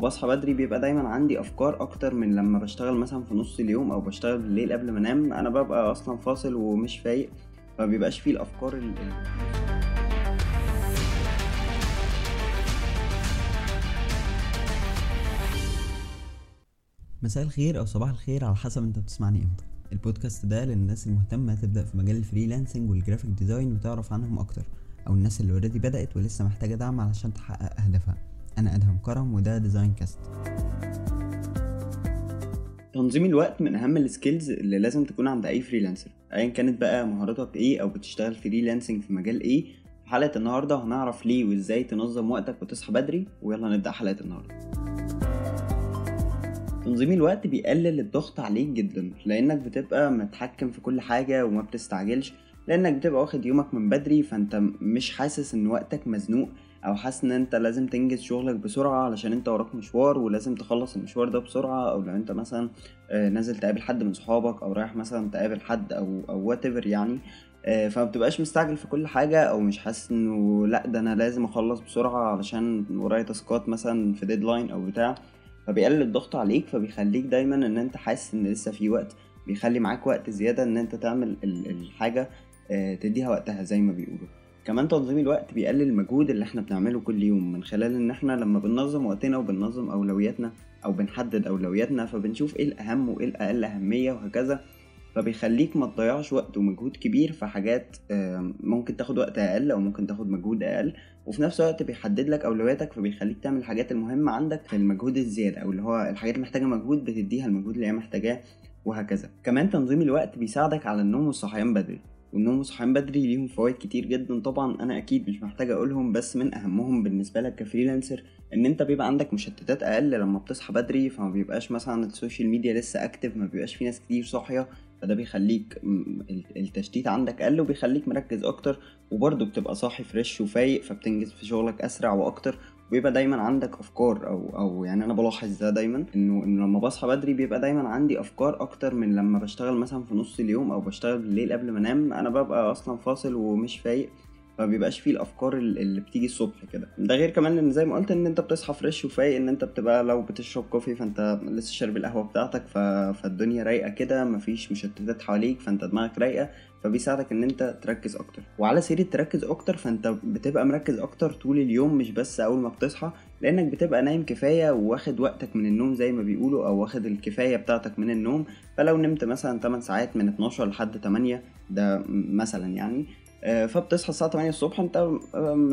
بصحى بدري بيبقى دايما عندي أفكار أكتر من لما بشتغل مثلا في نص اليوم أو بشتغل بالليل قبل ما أنام. أنا ببقى أصلا فاصل ومش فايق فمبيبقاش فيه الأفكار ال... مساء الخير أو صباح الخير على حسب أنت بتسمعني إمتى. البودكاست ده للناس المهتمة تبدأ في مجال ال freelancing وال graphic design وتعرف عنهم أكتر أو الناس اللي already بدأت ولسه محتاجة دعم علشان تحقق أهدافها. أنا أدهم كرم وده Design Cast تنظيم الوقت من أهم ال skills اللي لازم تكون عند أي freelancer ايا كانت بقى مهاراتك إيه أو بتشتغل freelancing في مجال إيه في حلقة النهاردة هنعرف ليه وإزاي تنظم وقتك وتصحى بدري ويلا نبدأ حلقة النهاردة. تنظيم الوقت بيقلل الضغط عليك جدا لأنك بتبقى متحكم في كل حاجة وما بتستعجلش لأنك بتبقى واخد يومك من بدري فأنت مش حاسس إن وقتك مزنوق. أو حاسس إن أنت لازم تنجز شغلك بسرعة علشان أنت وراك مشوار ولازم تخلص المشوار ده بسرعة أو لو أنت مثلا آه، نازل تقابل حد من صحابك أو رايح مثلا تقابل حد أو أو وات يعني آه، فما بتبقاش مستعجل في كل حاجة أو مش حاسس إنه لأ ده أنا لازم أخلص بسرعة علشان ورايا task ات مثلا في deadline أو بتاع. فبيقلل الضغط عليك فبيخليك دايما إن أنت حاسس إن لسه في وقت بيخلي معاك وقت زيادة إن أنت تعمل ال- الحاجة آه، تديها وقتها زي ما بيقولوا. كمان تنظيم الوقت بيقلل المجهود اللي إحنا بنعمله كل يوم من خلال إن إحنا لما بننظم وقتنا وبننظم أولوياتنا أو بنحدد أولوياتنا فبنشوف إيه الأهم وإيه الأقل أهمية وهكذا. فبيخليك ما تضيعش وقت ومجهود كبير في حاجات ممكن تاخد وقت أقل أو ممكن تاخد مجهود أقل. وفي نفس الوقت بيحدد لك أولوياتك فبيخليك تعمل الحاجات المهمة عندك في المجهود الزيادة أو اللي هو الحاجات اللي محتاجة مجهود بتديها المجهود اللي هي محتاجاه وهكذا. كمان تنظيم الوقت بيساعدك على النوم والصحيان بدري. والنوم والصحيان بدري ليهم فوائد كتير جدا. طبعا أنا أكيد مش محتاج أقولهم بس من أهمهم بالنسبة لك ك freelancer إن أنت بيبقى عندك مشتتات أقل لما بتصحى بدري فما بيبقاش مثلا ال social media لسه active ما بيبقاش في ناس كتير صاحية فده بيخليك التشتيت عندك أقل وبيخليك مركز أكتر وبرضه بتبقى صاحي fresh وفايق فبتنجز في شغلك أسرع وأكتر. ويبقى دايما عندك أفكار أو أو يعني أنا بلاحظ ده دايما إنه إنه لما بصحى بدري بيبقى دايما عندي أفكار أكتر من لما بشتغل مثلا في نص اليوم أو بشتغل بالليل قبل ما أنام. أنا ببقى أصلا فاصل ومش فايق فمبيبقاش فيه الأفكار ال- اللي بتيجي الصبح كده. ده غير كمان إن زي ما قلت إن أنت بتصحى fresh وفايق إن أنت بتبقى لو بتشرب coffee فأنت لسه شارب القهوة بتاعتك ف... فالدنيا رايقة كده مفيش مشتتات حواليك فأنت دماغك رايقة. فبيساعدك إن أنت تركز أكتر. وعلى سيرة تركز أكتر فأنت بتبقى مركز أكتر طول اليوم مش بس أول ما بتصحى لأنك بتبقى نايم كفاية وواخد وقتك من النوم زي ما بيقولوا أو واخد الكفاية بتاعتك من النوم. فلو نمت مثلا 8 ساعات من 12 لحد 8 ده مثلا يعني. آه، فبتصحى الساعة 8 الصبح أنت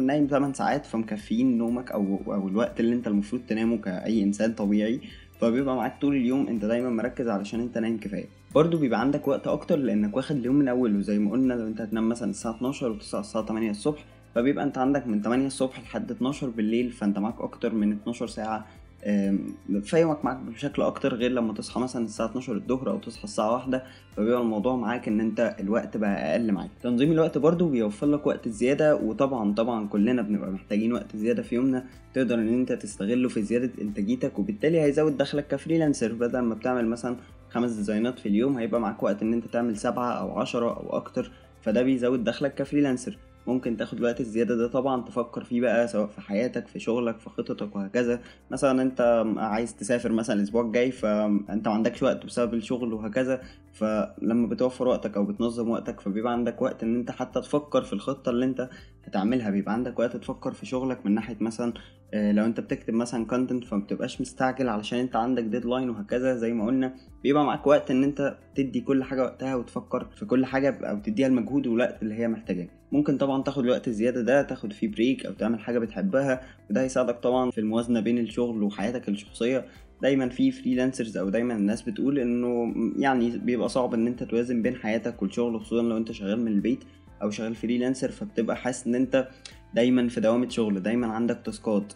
نايم 8 ساعات فمكفيين نومك أو أو الوقت اللي أنت المفروض تنامه كأي إنسان طبيعي. فبيبقى معاك طول اليوم انت دايما مركز علشان انت نايم كفاية. برضه بيبقى عندك وقت أكتر لأنك واخد اليوم من أوله. زي ما قلنا لو انت هتنام مثلا الساعة 12 وتصحى الساعة 8 الصبح فبيبقى انت عندك من 8 الصبح لحد 12 بالليل فانت معاك أكتر من 12 ساعة آم، في يومك معاك بشكل أكتر غير لما تصحى مثلا الساعة 12 الظهر أو تصحى الساعة واحدة فبيبقى الموضوع معاك إن أنت الوقت بقى أقل معاك. تنظيم الوقت برضو بيوفر لك وقت زيادة وطبعا طبعا كلنا بنبقى محتاجين وقت زيادة في يومنا تقدر إن أنت تستغله في زيادة إنتاجيتك وبالتالي هيزود دخلك ك freelancer. بدل ما بتعمل مثلا خمس design ات في اليوم هيبقى معاك وقت إن أنت تعمل سبعة أو عشرة أو أكتر فده بيزود دخلك ك freelancer. ممكن تاخد الوقت الزيادة ده طبعا تفكر فيه بقى سواء في حياتك في شغلك في خططك وهكذا. مثلا أنت عايز تسافر مثلا الأسبوع الجاي فأنت ما عندكش وقت بسبب الشغل وهكذا. فلما بتوفر وقتك أو بتنظم وقتك فبيبقى عندك وقت إن أنت حتى تفكر في الخطة اللي أنت هتعملها. بيبقى عندك وقت تفكر في شغلك من ناحية مثلا آه، لو أنت بتكتب مثلا content فمبتبقاش مستعجل علشان أنت عندك deadline وهكذا. زي ما قلنا بيبقى معاك وقت إن أنت تدي كل حاجة وقتها وتفكر في كل حاجة أو تديها المجهود والوقت اللي هي محتاجاه. ممكن طبعا تاخد الوقت الزيادة ده تاخد فيه break أو تعمل حاجة بتحبها وده هيساعدك طبعا في الموازنة بين الشغل وحياتك الشخصية. دايما في freelancers أو دايما الناس بتقول إنه يعني بيبقى صعب إن أنت توازن بين حياتك والشغل خصوصا لو أنت شغال من البيت أو شغال freelancer فبتبقى حاسس إن أنت دايما في دوامة شغل دايما عندك task ات.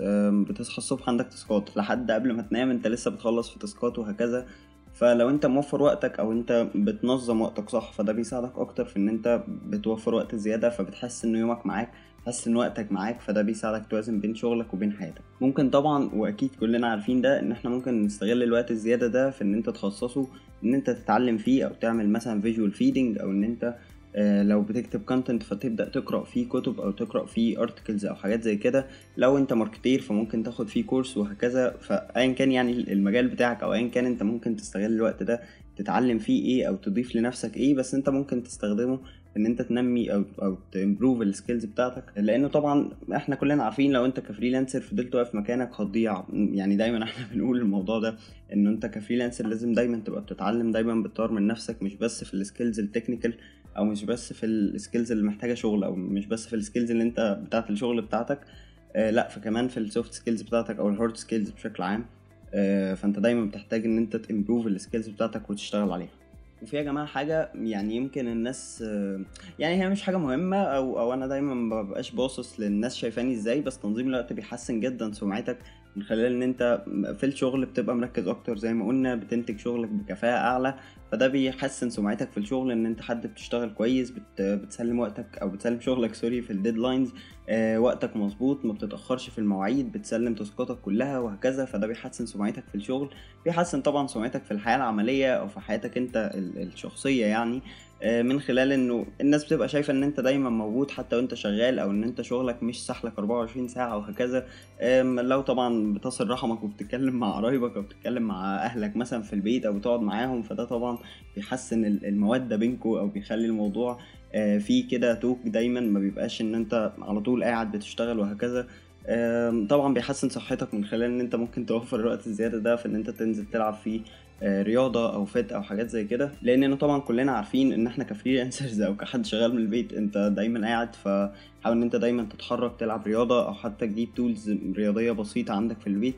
بتصحى الصبح عندك task ات. لحد قبل ما تنام أنت لسه بتخلص في task ات وهكذا. فلو انت موفر وقتك أو انت بتنظم وقتك صح فده بيساعدك أكتر في ان انت بتوفر وقت زيادة فبتحس ان يومك معاك تحس ان وقتك معاك فده بيساعدك توازن بين شغلك وبين حياتك. ممكن طبعا واكيد كلنا عارفين ده ان إحنا ممكن نستغل الوقت الزيادة ده في ان انت تخصصه ان انت تتعلم فيه أو تعمل مثلا visual feeding أو ان انت لو بتكتب content فتبدأ تقرأ فيه كتب أو تقرأ فيه articles أو حاجات زي كده. لو أنت marketer فممكن تاخد فيه course وهكذا. فايا كان يعني المجال بتاعك أو ايا كان أنت ممكن تستغل الوقت ده تتعلم فيه إيه أو تضيف لنفسك إيه. بس أنت ممكن تستخدمه إن أنت تنمي أو أو ت improve ال skills بتاعتك. لأنه طبعا إحنا كلنا عارفين لو أنت ك freelancer فضلت واقف مكانك هتضيع. يعني دايما إحنا بنقول الموضوع ده إنه أنت ك freelancer لازم دايما تبقى بتتعلم دايما بتطور من نفسك. مش بس في ال skills ال technical أو مش بس في ال skills اللي محتاجة شغل أو مش بس في ال skills اللي أنت بتاعت الشغل بتاعتك آه لأ فكمان في ال soft skills بتاعتك أو ال hard skills بشكل عام آه فأنت دايما بتحتاج إن أنت ت improve ال skills بتاعتك وتشتغل عليها. وفي يا جماعة حاجة يعني يمكن الناس آه، يعني هي مش حاجة مهمة أو أو أنا دايما ما ببقاش باصص للناس شايفاني إزاي بس تنظيم الوقت بيحسن جدا سمعتك من خلال إن أنت في الشغل بتبقى مركز أكتر. زي ما قلنا بتنتج شغلك بكفاءة أعلى فده بيحسن سمعتك في الشغل إن أنت حد بتشتغل كويس بت بتسلم وقتك أو بتسلم شغلك sorry في ال deadlines آه وقتك مظبوط ما بتتأخرش في المواعيد بتسلم task اتك كلها وهكذا. فده بيحسن سمعتك في الشغل. بيحسن طبعا سمعتك في الحياة العملية أو في حياتك أنت الشخصية يعني آه، من خلال إنه الناس بتبقى شايفة إن أنت دايما موجود حتى وأنت شغال أو إن أنت شغلك مش سحلك 24 ساعة وهكذا. لو طبعا بتصل رحمك وبتتكلم مع قرايبك أو بتتكلم مع أهلك مثلا في البيت أو بتقعد معاهم فده طبعا بيحسن المودة بينكو أو بيخلي الموضوع آه، فيه كده talk دايما ما بيبقاش إن أنت على طول قاعد بتشتغل وهكذا. طبعا بيحسن صحتك من خلال إن أنت ممكن توفر الوقت الزيادة ده في إن أنت تنزل تلعب فيه آه، رياضة أو fit أو حاجات زي كده. لاننا طبعا كلنا عارفين إن إحنا ك freelancers أو كحد شغال من البيت أنت دايما قاعد فحاول إن أنت دايما تتحرك تلعب رياضة أو حتى تجيب tools رياضية بسيطة عندك في البيت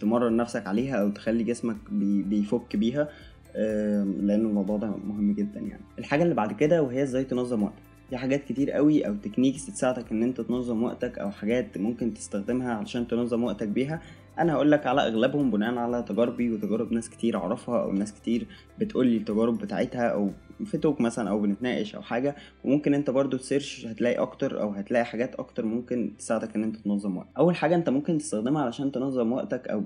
تمرن نفسك عليها أو تخلي جسمك بيفك بيها. لأن الموضوع ده مهم جدا يعني. الحاجة اللي بعد كده وهي إزاي تنظم وقتك. في حاجات كتير قوي أو techniques تساعدك إن أنت تنظم وقتك أو حاجات ممكن تستخدمها علشان تنظم وقتك بيها. أنا هقول لك على أغلبهم بناء على تجاربي وتجارب ناس كتير أعرفها أو ناس كتير بتقول لي التجارب بتاعتها أو في talk مثلا أو بنتناقش أو حاجة وممكن أنت برضو ت search هتلاقي أكتر أو هتلاقي حاجات أكتر ممكن تساعدك إن أنت تنظم وقت. أول حاجة أنت ممكن تستخدمها علشان تنظم وقتك أو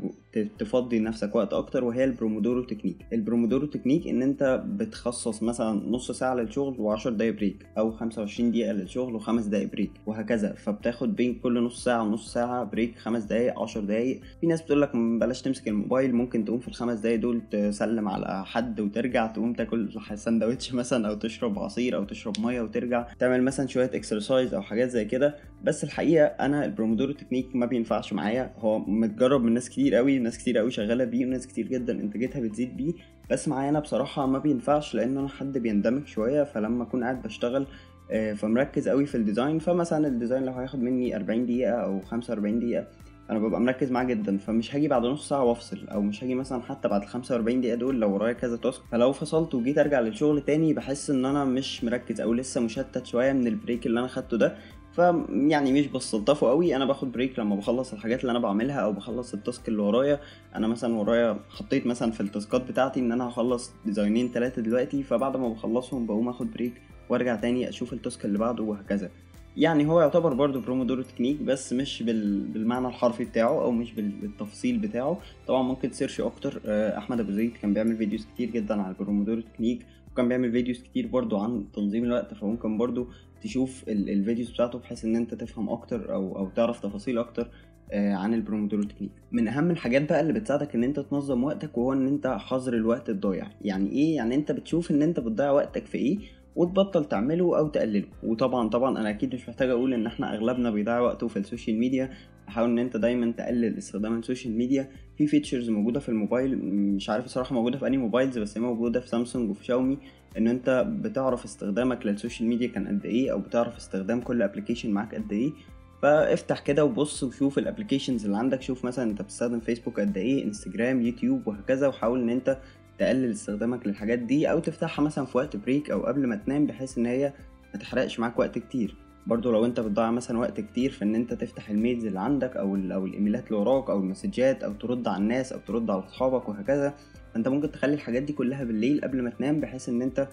تفضي نفسك وقت أكتر وهي ال Pomodoro technique. ال Pomodoro technique إن أنت بتخصص مثلا نص ساعة للشغل و10 دقايق break أو 25 دقيقة للشغل وخمس دقايق break وهكذا. فبتاخد بين كل نص ساعة ونص ساعة break خمس دقايق 10 دقايق. في ناس بتقول لك بلاش تمسك الموبايل ممكن تقوم في الخمس دقايق دول تسلم على حد وترجع تقوم تاكل سندوتش مثلا أو تشرب عصير أو تشرب مية وترجع تعمل مثلا شوية exercise أو حاجات زي كده. بس الحقيقة أنا ال Pomodoro technique ما بينفعش معايا. هو متجرب من ناس كتير قوي ناس كتير قوي شغالة بيه وناس كتير جدا انتاجتها بتزيد بيه. بس معايا أنا بصراحة ما بينفعش لأن أنا حد بيندمج شوية. فلما أكون قاعد بشتغل آه، فمركز قوي في ال design فمثلا ال design لو هياخد مني 40 دقيقة أو 45 دقيقة أنا ببقى مركز معاه جدا فمش هاجي بعد نص ساعة وافصل أو مش هاجي مثلا حتى بعد ال 45 دقيقة دول لو ورايا كذا task فلو فصلت وجيت ارجع للشغل تاني بحس ان أنا مش مركز أو لسه مشتت شوية من ال break اللي أنا خدته ده. فيعني مش بستلطفه قوي أنا باخد break لما بخلص الحاجات اللي أنا بعملها أو بخلص ال task اللي ورايا. أنا مثلا ورايا حطيت مثلا في ال task ات بتاعتي ان أنا هخلص design ين ثلاثة دلوقتي فبعد ما بخلصهم بقوم اخد break وارجع تاني أشوف ال task اللي بعده وهكذا. يعني هو يعتبر برضه Pomodoro technique بس مش بالمعنى الحرفي بتاعه أو مش بالتفصيل بتاعه. طبعا ممكن ت search أكتر آه، أحمد أبو زيد كان بيعمل videos كتير جدا على ال Pomodoro technique وكان بيعمل videos كتير برضه عن تنظيم الوقت. فممكن برضه تشوف ال videos بتاعته بحيث إن أنت تفهم أكتر أو أو تعرف تفاصيل أكتر آه، عن ال Pomodoro technique من أهم الحاجات بقى اللي بتساعدك إن أنت تنظم وقتك وهو إن أنت حظر الوقت الضايع. يعني إيه؟ يعني أنت بتشوف إن أنت بتضيع وقتك في إيه؟ وتبطل تعمله أو تقلله. وطبعا طبعا أنا أكيد مش محتاج أقول إن إحنا أغلبنا بيضيع وقته في ال social media. حاول إن أنت دايما تقلل استخدام ال social media. في features موجودة في الموبايل مش عارف الصراحة موجودة في أنهي mobiles بس هي موجودة في سامسونج وفي شاومي إن أنت بتعرف استخدامك لل social media كان قد إيه أو بتعرف استخدام كل application معاك قد إيه. فافتح كده وبص وشوف ال applications اللي عندك. شوف مثلا أنت بتستخدم فيسبوك قد إيه انستجرام يوتيوب وهكذا. وحاول إن أنت تقلل استخدامك للحاجات دي أو تفتحها مثلا في وقت break أو قبل ما تنام بحيث إن هي ما تحرقش معاك وقت كتير. برضو لو أنت بتضيع مثلا وقت كتير في إن أنت تفتح ال mails اللي عندك أو أو الإيميلات اللي وراك أو ال message ات أو ترد على الناس أو ترد على أصحابك وهكذا فأنت ممكن تخلي الحاجات دي كلها بالليل قبل ما تنام بحيث إن أنت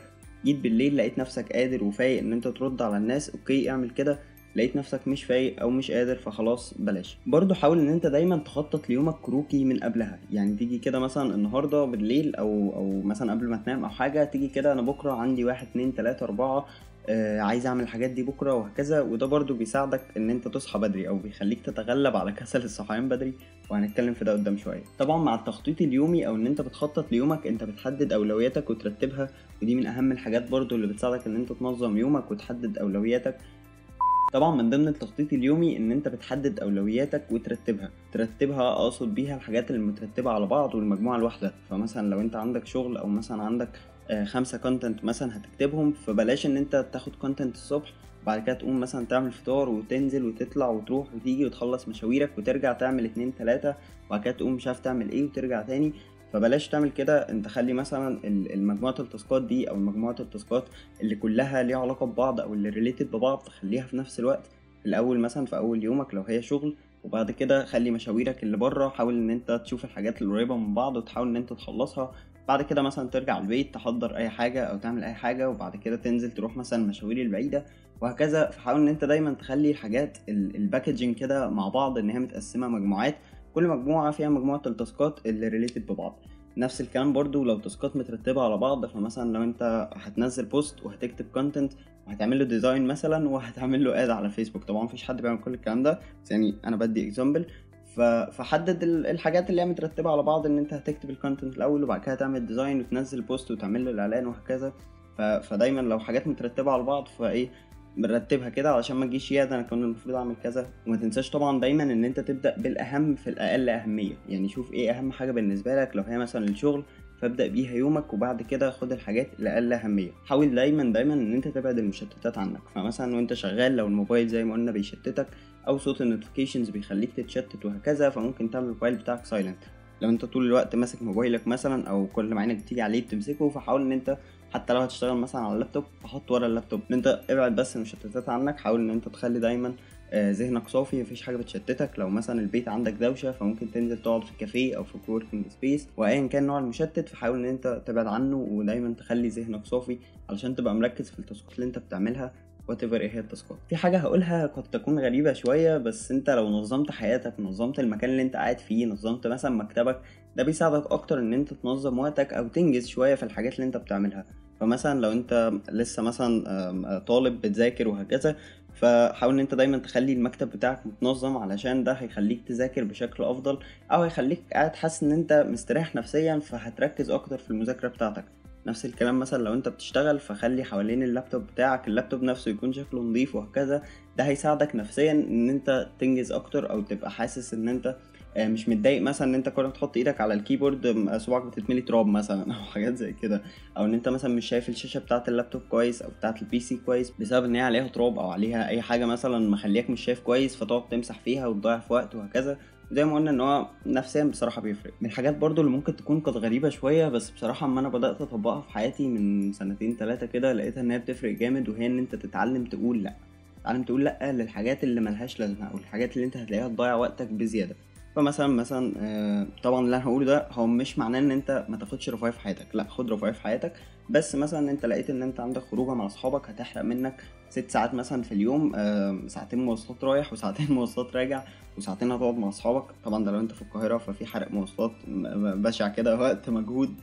جيت بالليل لقيت نفسك قادر وفايق إن أنت ترد على الناس okay اعمل كده. لقيت نفسك مش فايق أو مش قادر فخلاص بلاش. برضو حاول إن أنت دايما تخطط ليومك كروكي من قبلها. يعني تيجي كده مثلا النهارده بالليل أو أو مثلا قبل ما تنام أو حاجة تيجي كده أنا بكرة عندي واحد اتنين تلاتة أربعة آه عايز أعمل الحاجات دي بكرة وهكذا. وده برضو بيساعدك إن أنت تصحى بدري أو بيخليك تتغلب على كسل الصحيان بدري. وهنتكلم في ده قدام شوية. طبعا مع التخطيط اليومي أو إن أنت بتخطط ليومك أنت بتحدد أولوياتك وترتبها. ودي من أهم الحاجات برضو اللي بتساعدك إن أنت تنظم يومك وتحدد أولوياتك. طبعا من ضمن التخطيط اليومي إن أنت بتحدد أولوياتك وترتبها. ترتبها أقصد بيها الحاجات المترتبة على بعض والمجموعة الواحدة. فمثلا لو أنت عندك شغل أو مثلا عندك آه، خمسة content مثلا هتكتبهم فبلاش إن أنت تاخد content الصبح بعد كده تقوم مثلا تعمل فطار وتنزل وتطلع وتروح وتيجي وتخلص مشاويرك وترجع تعمل اتنين تلاتة وبعد كده تقوم مش عارف تعمل إيه وترجع تاني. فبلاش تعمل كده. انت خلي مثلا ال- المجموعة ال task ات دي أو مجموعة ال task ات اللي كلها ليها علاقة ببعض أو اللي related ببعض تخليها في نفس الوقت. في الأول مثلا في أول يومك لو هي شغل وبعد كده خلي مشاويرك اللي بره حاول إن أنت تشوف الحاجات القريبة من بعض وتحاول إن أنت تخلصها. بعد كده مثلا ترجع البيت تحضر أي حاجة أو تعمل أي حاجة وبعد كده تنزل تروح مثلا المشاوير البعيدة وهكذا. فحاول إن أنت دايما تخلي الحاجات ال packaging كده مع بعض إن هي متقسمة مجموعات. كل مجموعة فيها مجموعة ال task ات اللي related ببعض. نفس الكلام برضو لو task ات مترتبة على بعض فمثلا لو انت هتنزل post وهتكتب content وهتعمل له design مثلا وهتعمل له ad على فيسبوك طبعا مفيش حد بيعمل كل الكلام ده بس يعني أنا بدي example فحدد ال- الحاجات اللي هي مترتبة على بعض إن انت هتكتب ال content الأول وبعد كده تعمل design وتنزل post وتعمل له الإعلان وهكذا. فدايما لو حاجات مترتبة على بعض فإيه مرتبها كده علشان ما تجيش يا ده أنا كان المفروض أعمل كذا. وما تنساش طبعا دايما إن أنت تبدأ بالأهم في الأقل أهمية. يعني شوف إيه أهم حاجة بالنسبة لك. لو هي مثلا الشغل فابدأ بيها يومك وبعد كده خد الحاجات الاقل أهمية. حاول دايما دايما إن أنت تبعد المشتتات عنك. فمثلا وأنت شغال لو الموبايل زي ما قلنا بيشتتك أو صوت ال notifications بيخليك تتشتت وهكذا فممكن تعمل الموبايل بتاعك silent لو انت طول الوقت ماسك موبايلك مثلا أو كل ما عينك بتيجي عليه بتمسكه فحاول إن أنت حتى لو هتشتغل مثلا على اللابتوب فحط ورا اللابتوب. إن أنت ابعد بس المشتتات عنك حاول إن أنت تخلي دايما آه، ذهنك صافي مفيش حاجة بتشتتك. لو مثلا البيت عندك دوشة فممكن تنزل تقعد في كافيه أو في coworking space وايا كان نوع المشتت فحاول إن أنت تبعد عنه ودايما تخلي ذهنك صافي علشان تبقى مركز في ال task ات اللي أنت بتعملها. whatever إيه هي ال task ات. في حاجة هقولها قد تكون غريبة شوية بس انت لو نظمت حياتك نظمت المكان اللي انت قاعد فيه نظمت مثلا مكتبك ده بيساعدك أكتر إن انت تنظم وقتك أو تنجز شوية في الحاجات اللي انت بتعملها. فمثلا لو انت لسه مثلا طالب بتذاكر وهكذا فحاول إن انت دايما تخلي المكتب بتاعك متنظم علشان ده هيخليك تذاكر بشكل أفضل أو هيخليك قاعد حاسس إن انت مستريح نفسيا فهتركز أكتر في المذاكرة بتاعتك. نفس الكلام مثلا لو أنت بتشتغل فخلي حوالين اللابتوب بتاعك اللابتوب نفسه يكون شكله نظيف وهكذا. ده هيساعدك نفسيا إن أنت تنجز أكتر أو تبقى حاسس إن أنت آه، مش متضايق مثلا إن أنت كل ما تحط إيدك على ال keyboard صباعك بتتملي تراب مثلا أو حاجات زي كده. أو إن أنت مثلا مش شايف الشاشة بتاعة اللابتوب كويس أو بتاعة ال PC كويس بسبب إن هي عليها تراب أو عليها أي حاجة مثلا مخلياك مش شايف كويس فتقعد تمسح فيها وتضيع في وقت وهكذا. زي ما قلنا إن هو نفسيا بصراحة بيفرق. من الحاجات برضو اللي ممكن تكون غريبة شوية بس بصراحة أما أنا بدأت أطبقها في حياتي من سنتين ثلاثة كده لقيتها إن هي بتفرق جامد وهي إن أنت تتعلم تقول لأ. تتعلم تقول لأ للحاجات اللي ملهاش لازمة أو الحاجات اللي أنت هتلاقيها تضيع وقتك بزيادة. فمثلا مثلا آه، طبعا اللي أنا هقوله ده هو مش معناه إن أنت ما تاخدش رفاهية في حياتك. لا خد رفاهية في حياتك. بس مثلا أنت لقيت إن أنت عندك خروجة مع أصحابك هتحرق منك ست ساعات مثلا في اليوم آه، ساعتين مواصلات رايح وساعتين مواصلات راجع وساعتين هتقعد مع أصحابك. طبعا ده لو أنت في القاهرة ففي حرق مواصلات بشع كده وقت مجهود.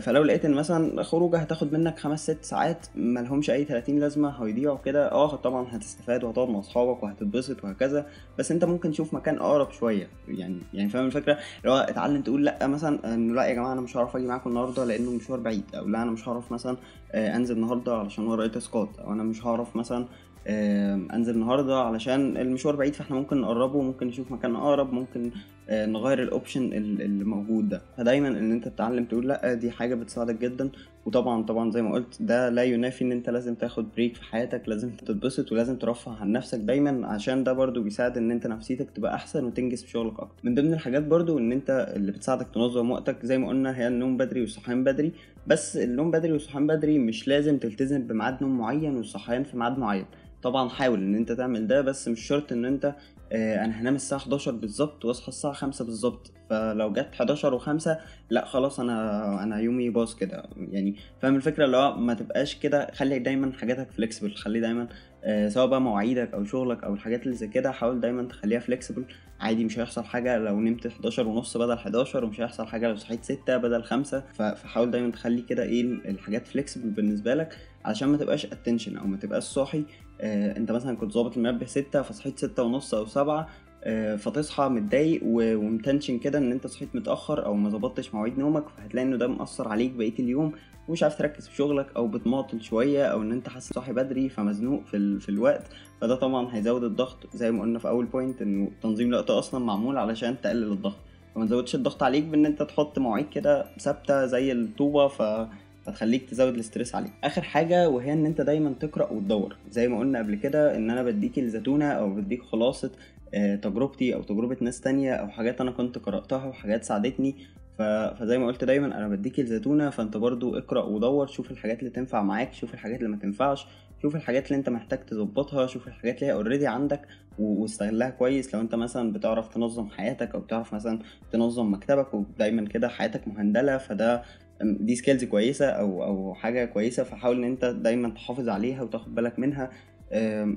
فلو لقيت إن مثلا خروجة هتاخد منك خمس ست ساعات ملهمش أي 30 لازمة هيضيعوا كده آه طبعا هتستفاد وهتقعد مع أصحابك وهتتبسط وهكذا بس أنت ممكن تشوف مكان أقرب شوية يعني يعني فاهم الفكرة؟ اللي هو اتعلم تقول لأ مثلا انه لأ يا جماعة أنا مش هعرف أجي معاكم النهارده لأنه مشوار بعيد أو لأ أنا مش هعرف مثلا آه، أنزل النهارده علشان ورايا task ات أو أنا مش هعرف مثلا آه، انزل النهارده علشان المشوار بعيد فاحنا ممكن نقربه ممكن نشوف مكان اقرب ممكن آه، نغير ال option ال- اللي موجود ده. فدايما ان انت تتعلم تقول لا دي حاجة بتساعدك جدا. وطبعا طبعا زي ما قلت ده لا ينافي ان انت لازم تاخد break في حياتك لازم تتبسط ولازم ترفه عن نفسك دايما عشان ده برضو بيساعد ان انت نفسيتك تبقى احسن وتنجز في شغلك أكتر. من ضمن الحاجات برضو ان انت اللي بتساعدك تنظم وقتك زي ما قلنا هي النوم بدري والصحيان بدري. بس النوم بدري والصحيان بدري مش لازم تلتزم بميعاد نوم معين والصحيان في ميعاد معين. طبعا حاول إن أنت تعمل ده بس مش شرط إن أنت آه، أنا هنام الساعة 11 بالظبط وأصحى الساعة 5 بالظبط. فلو جت 11 و5 لأ خلاص أنا أنا يومي باظ كده. يعني فاهم الفكرة؟ اللي هو ما تبقاش كده. خلي دايما حاجاتك flexible خلي دايما سواء بقى مواعيدك أو شغلك أو الحاجات اللي زي كده حاول دايما تخليها flexible عادي مش هيحصل حاجة لو نمت 11 ونص بدل 11 ومش هيحصل حاجة لو صحيت 6 بدل 5 فحاول دايما تخلي كده إيه الحاجات flexible بالنسبة لك علشان ما تبقاش attention أو ما تبقاش صاحي. آه أنت مثلا كنت ظابط المنبه 6 فصحيت 6 ونص أو 7 آه، فتصحى متضايق ومتنشن كده إن أنت صحيت متأخر أو ما ظبطتش مواعيد نومك فهتلاقي إنه ده مأثر عليك بقية اليوم. ومش عارف تركز في شغلك أو بتماطل شوية أو إن أنت حاسس صاحي بدري فمزنوق في, ال... في الوقت فده طبعا هيزود الضغط زي ما قلنا في أول point إنه تنظيم الوقت أصلا معمول علشان تقلل الضغط. فما تزودش الضغط عليك بإن أنت تحط مواعيد كده ثابتة زي الطوبة ف فتخليك تزود ال stress عليك. آخر حاجة وهي إن أنت دايما تقرأ وتدور. زي ما قلنا قبل كده إن أنا بديك الزتونة أو بديك خلاصة آه، تجربتي أو تجربة ناس تانية أو حاجات أنا كنت قرأتها وحاجات ساعدتني فزي ما قلت دايما أنا بديك الزتونه فأنت برضو اقرأ ودور شوف الحاجات اللي تنفع معاك شوف الحاجات اللي ما تنفعش شوف الحاجات اللي أنت محتاج تظبطها شوف الحاجات اللي هي already عندك واستغلها كويس. لو أنت مثلا بتعرف تنظم حياتك أو بتعرف مثلا تنظم مكتبك ودايما كده حياتك مهندلة فده دي skills كويسة أو أو حاجة كويسة فحاول إن أنت دايما تحافظ عليها وتاخد بالك منها.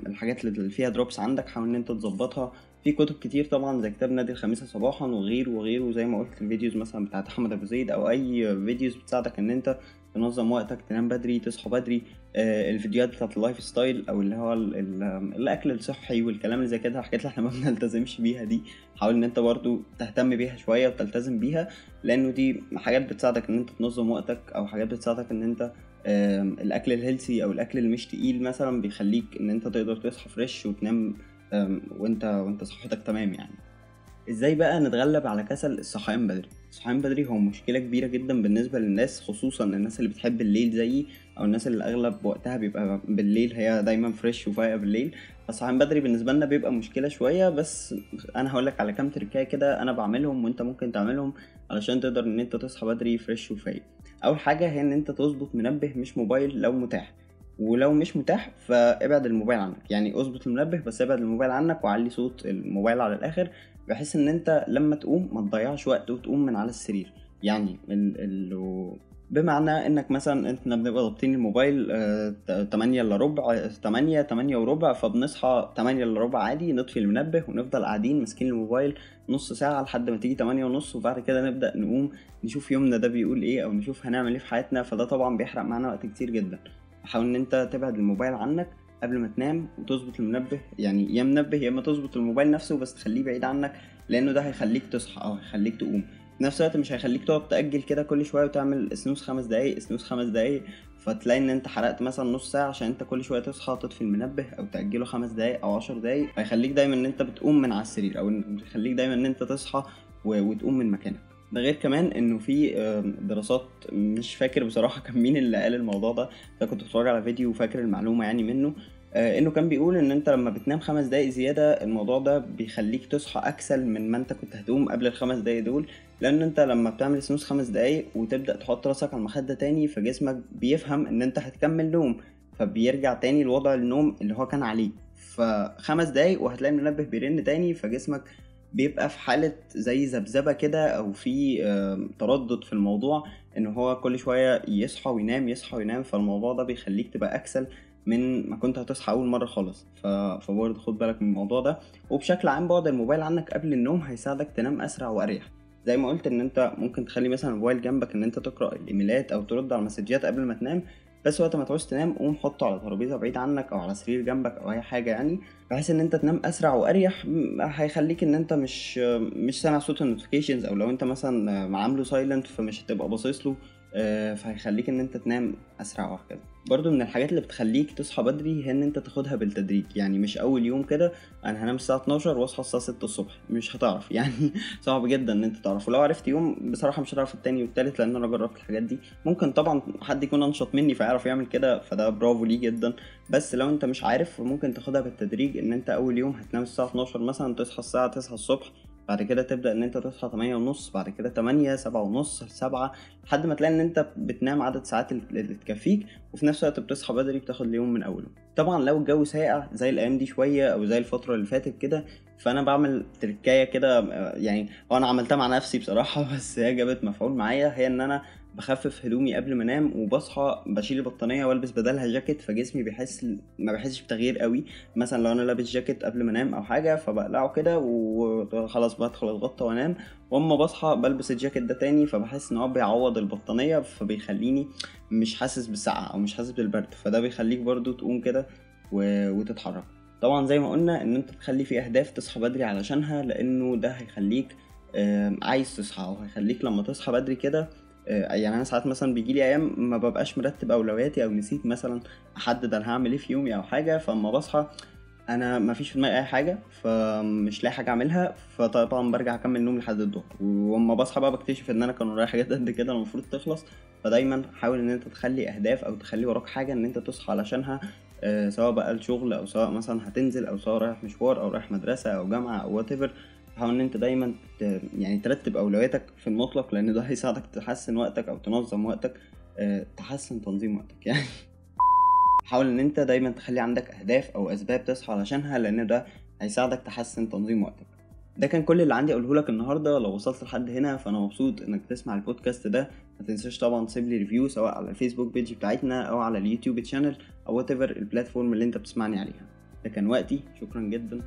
الحاجات اللي فيها drops عندك حاول إن أنت تظبطها في كتب كتير طبعا زي كتاب نادي الخامسة صباحا وغيره وغيره زي ما قلت ال videos مثلا بتاعت أحمد أبو زيد أو أي videos بتساعدك إن أنت تنظم وقتك تنام بدري تصحى بدري. آه، الفيديوهات بتاعت ال lifestyle أو اللي هو ال- ال- الأكل الصحي والكلام اللي زي كده الحاجات اللي إحنا ما بنلتزمش بيها دي حاول إن أنت برضو تهتم بيها شوية وتلتزم بيها لأنه دي حاجات بتساعدك إن أنت تنظم وقتك أو حاجات بتساعدك إن أنت آم، الأكل ال healthy أو الأكل اللي مش تقيل مثلا بيخليك إن أنت تقدر تصحى fresh وتنام وانت وانت صحتك تمام يعني. إزاي بقى نتغلب على كسل الصحيان بدري؟ الصحيان بدري هو مشكلة كبيرة جدا بالنسبة للناس خصوصا الناس اللي بتحب الليل زيي أو الناس اللي أغلب وقتها بيبقى بالليل هي دايما fresh وفايقة بالليل. فالصحيان بدري بالنسبة لنا بيبقى مشكلة شوية بس أنا هقول لك على كام تركاية كده أنا بعملهم وأنت ممكن تعملهم علشان تقدر إن أنت تصحى بدري فريش وفايق. أول حاجة هي إن أنت تظبط منبه مش موبايل لو متاح. ولو مش متاح فابعد الموبايل عنك. يعني اظبط المنبه بس ابعد الموبايل عنك وعلي صوت الموبايل على الآخر بحيث إن أنت لما تقوم ما تضيعش وقت وتقوم من على السرير. يعني ال ال بمعنى إنك مثلا إحنا بنبقى ضابطين الموبايل آه، ت- 8 إلا ربع 8 8 وربع فبنصحى 8 إلا ربع عادي نطفي المنبه ونفضل قاعدين ماسكين الموبايل نص ساعة لحد ما تيجي 8 ونص وبعد كده نبدأ نقوم نشوف يومنا ده بيقول إيه أو نشوف هنعمل إيه في حياتنا. فده طبعا بيحرق معانا وقت كتير جدا. حاول إن أنت تبعد الموبايل عنك قبل ما تنام وتظبط المنبه. يعني يا منبه يا إما تظبط الموبايل نفسه بس تخليه بعيد عنك لأنه ده هيخليك تصحى أو هيخليك تقوم. في نفس الوقت مش هيخليك تقعد تأجل كده كل شوية وتعمل سنوز خمس دقايق سنوز خمس دقايق. فتلاقي إن أنت حرقت مثلا نص ساعة عشان أنت كل شوية تصحى تطفي المنبه أو تأجله خمس دقايق أو عشر دقايق. هيخليك دايما إن أنت بتقوم من على السرير أو يخليك دايما إن أنت تصحى وتقوم من مكانك. ده غير كمان إنه في دراسات مش فاكر بصراحة كان مين اللي قال الموضوع ده ده كنت بتفرج على فيديو وفاكر المعلومة يعني منه. آه، إنه كان بيقول إن أنت لما بتنام خمس دقايق زيادة الموضوع ده بيخليك تصحى أكسل من ما أنت كنت هتقوم قبل الخمس دقايق دول لأن أنت لما بتعمل سنوز خمس دقايق وتبدأ تحط راسك على المخدة تاني فجسمك بيفهم إن أنت هتكمل نوم فبيرجع تاني لوضع النوم اللي هو كان عليه. فخمس دقايق وهتلاقي المنبه بيرن تاني فجسمك بيبقى في حالة زي ذبذبة كده أو في تردد في الموضوع إن هو كل شوية يصحى وينام يصحى وينام فالموضوع ده بيخليك تبقى أكسل من ما كنت هتصحى أول مرة خالص. فبرضه خد بالك من الموضوع ده. وبشكل عام بعد الموبايل عنك قبل النوم هيساعدك تنام أسرع وأريح. زي ما قلت إن أنت ممكن تخلي مثلا الموبايل جنبك إن أنت تقرأ الإيميلات أو ترد على المسجات قبل ما تنام. بس وقت ما تعوز تنام قوم حطه على ترابيزة بعيد عنك أو على سرير جنبك أو أي حاجة يعني بحيث إن أنت تنام أسرع وأريح هيخليك إن أنت مش مش سامع صوت ال notifications أو لو أنت مثلا عامله silent فمش هتبقى باصص له آه، فهيخليك إن أنت تنام أسرع وهكذا. برضو من الحاجات اللي بتخليك تصحى بدري هي إن أنت تاخدها بالتدريج. يعني مش أول يوم كده أنا هنام الساعة 12 وأصحى الساعة 6 الصبح. مش هتعرف. يعني صعب جدا إن أنت تعرف. ولو عرفت يوم بصراحة مش هتعرف التاني والتالت لأن أنا جربت الحاجات دي. ممكن طبعا حد يكون أنشط مني فيعرف يعمل كده فده برافو ليه جدا. بس لو أنت مش عارف ممكن تاخدها بالتدريج إن أنت أول يوم هتنام الساعة 12 مثلا تصحى الساعة 9 الصبح بعد كده تبدأ إن أنت تصحى 8 ونص بعد كده 8 7 ونص 7 لحد ما تلاقي إن أنت بتنام عدد ساعات اللي تكفيك وفي نفس الوقت بتصحى بدري بتاخد اليوم من أوله. طبعا لو الجو ساقع زي الأيام دي شوية أو زي الفترة اللي فاتت كده فأنا بعمل تركاية كده يعني هو أنا عملتها مع نفسي بصراحة بس هي جابت مفعول معايا هي إن أنا بخفف هدومي قبل ما انام وبصحى بشيل البطانية والبس بدلها جاكيت فجسمي بيحس ما بيحسش بتغيير قوي. مثلا لو أنا لابس جاكيت قبل ما انام أو حاجة فبقلعه كده وخلاص بدخل اتغطى وأنام. وأما بصحى بلبس الجاكيت ده تاني فبحس إن هو بيعوض البطانية فبيخليني مش حاسس بالسقعه أو مش حاسس بالبرد. فده بيخليك برضو تقوم كده و... وتتحرك. طبعا زي ما قلنا إن أنت تخلي في أهداف تصحى بدري علشانها لأنه ده هيخليك عايز تصحى أو هيخليك لما تصحى بدري كده يعني أنا ساعات مثلا بيجي لي أيام ما ببقاش مرتب أولوياتي أو نسيت مثلا أحدد أنا هعمل إيه في يومي أو حاجة فأما بصحى أنا ما فيش في دماغي أي حاجة فمش لاقي حاجة أعملها فطبعا برجع أكمل نوم لحد الظهر. وأما بصحى بقى بكتشف إن أنا كان ورايا حاجات قد كده المفروض تخلص. فدايما حاول إن أنت تخلي أهداف أو تخلي وراك حاجة إن أنت تصحى علشانها آه، سواء بقى الشغل أو سواء مثلا هتنزل أو سواء رايح مشوار أو رايح مدرسة أو جامعة أو وات حاول إن أنت دايما يعني ترتب أولوياتك في المطلق لأن ده هيساعدك تحسن وقتك أو تنظم وقتك آه، تحسن تنظيم وقتك يعني. حاول إن أنت دايما تخلي عندك أهداف أو أسباب تصحى علشانها لأن ده هيساعدك تحسن تنظيم وقتك. ده كان كل اللي عندي أقوله لك النهارده. لو وصلت لحد هنا فأنا مبسوط إنك تسمع البودكاست ده. ما تنساش طبعا تسيب لي review سواء على ال Facebook page بتاعتنا أو على ال YouTube channel أو whatever ال platform اللي أنت بتسمعني عليها. ده كان وقتي. شكرا جدا.